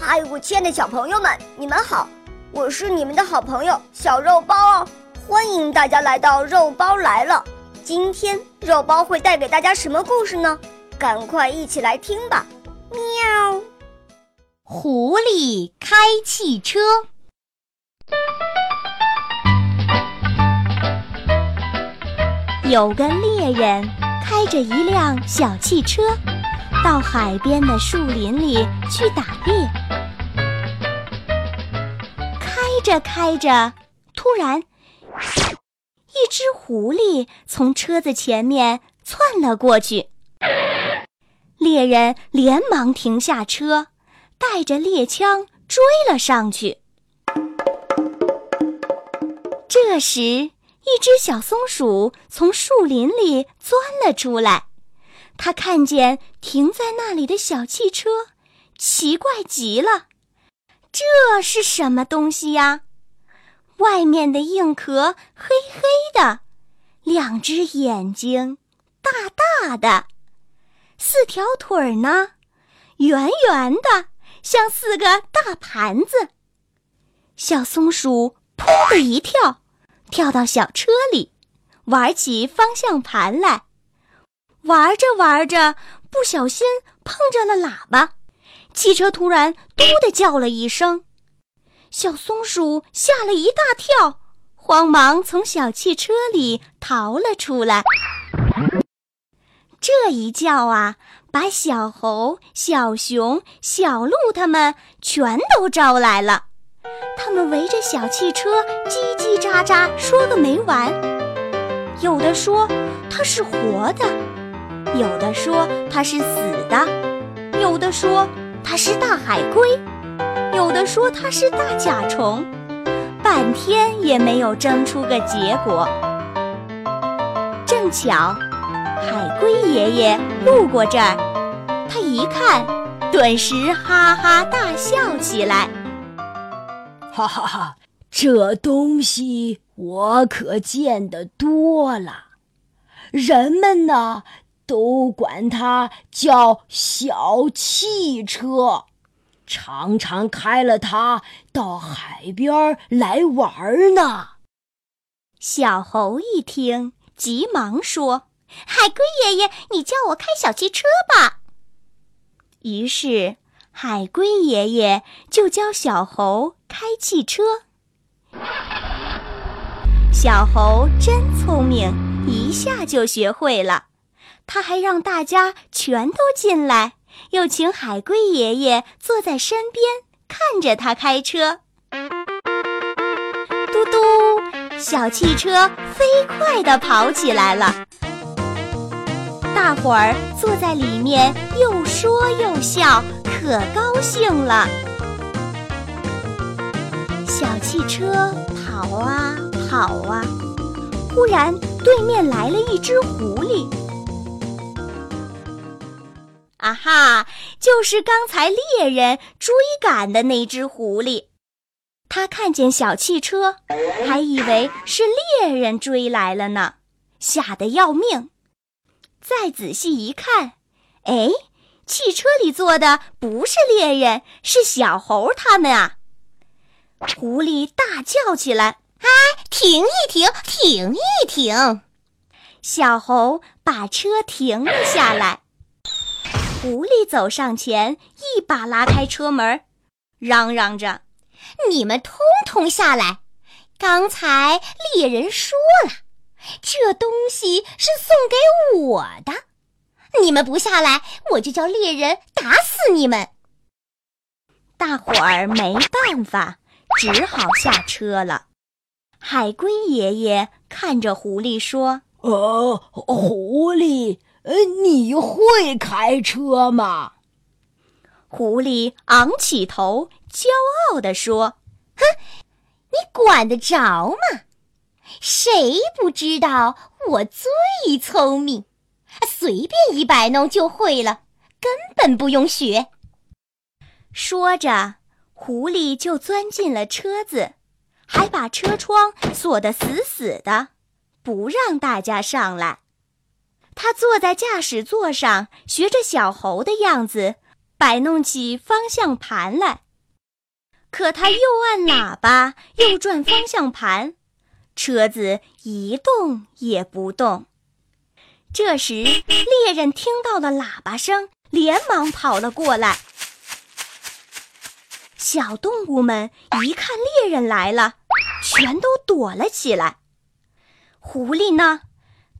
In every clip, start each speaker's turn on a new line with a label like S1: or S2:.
S1: 嗨，我亲爱的小朋友们，你们好！我是你们的好朋友小肉包哦，欢迎大家来到肉包来了。今天肉包会带给大家什么故事呢？赶快一起来听吧！喵。
S2: 狐狸开汽车。有个猎人开着一辆小汽车。到海边的树林里去打猎，开着开着，突然，一只狐狸从车子前面窜了过去。猎人连忙停下车，带着猎枪追了上去。这时，一只小松鼠从树林里钻了出来。它看见停在那里的小汽车，奇怪极了。这是什么东西呀？外面的硬壳黑黑的，两只眼睛大大的，四条腿儿呢，圆圆的，像四个大盘子。小松鼠扑的一跳，跳到小车里，玩起方向盘来。玩着玩着，不小心碰着了喇叭，汽车突然“嘟”的叫了一声，小松鼠吓了一大跳，慌忙从小汽车里逃了出来。这一叫啊，把小猴、小熊、小鹿他们全都招来了，他们围着小汽车叽叽喳喳说个没完，有的说它是活的。有的说它是死的，有的说它是大海龟，有的说它是大甲虫，半天也没有争出个结果。正巧，海龟爷爷路过这儿，他一看，顿时哈哈大笑起来。
S3: 哈哈哈，这东西我可见得多了，人们呢？都管它叫小汽车，常常开了它到海边来玩呢。
S2: 小猴一听，急忙说：“海龟爷爷，你教我开小汽车吧。”于是，海龟爷爷就教小猴开汽车。小猴真聪明，一下就学会了。他还让大家全都进来，又请海龟爷爷坐在身边看着他开车。嘟嘟，小汽车飞快地跑起来了。大伙儿坐在里面又说又笑，可高兴了。小汽车跑啊跑啊，忽然对面来了一只狐狸。啊哈！就是刚才猎人追赶的那只狐狸，他看见小汽车，还以为是猎人追来了呢，吓得要命。再仔细一看，哎，汽车里坐的不是猎人，是小猴他们啊！狐狸大叫起来：“哎，停一停，停一停！”小猴把车停了下来。狐狸走上前，一把拉开车门，嚷嚷着：“你们通通下来！刚才猎人说了，这东西是送给我的。你们不下来，我就叫猎人打死你们！”大伙儿没办法，只好下车了。海龟爷爷看着狐狸说：“
S3: 呃，狐狸。”呃，你会开车吗？
S2: 狐狸昂起头，骄傲地说：“哼，你管得着吗？谁不知道我最聪明？随便一摆弄就会了，根本不用学。”说着，狐狸就钻进了车子，还把车窗锁得死死的，不让大家上来。他坐在驾驶座上，学着小猴的样子，摆弄起方向盘来，可他又按喇叭，又转方向盘，车子一动也不动。这时，猎人听到了喇叭声，连忙跑了过来。小动物们一看猎人来了，全都躲了起来。狐狸呢，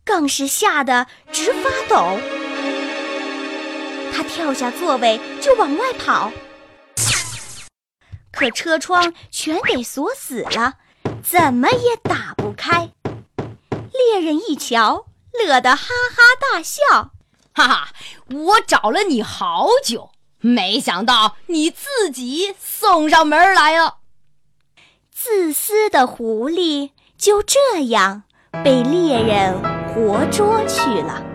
S2: 更是吓得直发抖。他跳下座位就往外跑，可车窗全给锁死了，怎么也打不开。猎人一瞧，乐得哈哈大笑：“
S3: 哈哈，我找了你好久，没想到你自己送上门来了。”
S2: 自私的狐狸就这样被猎人活捉去了。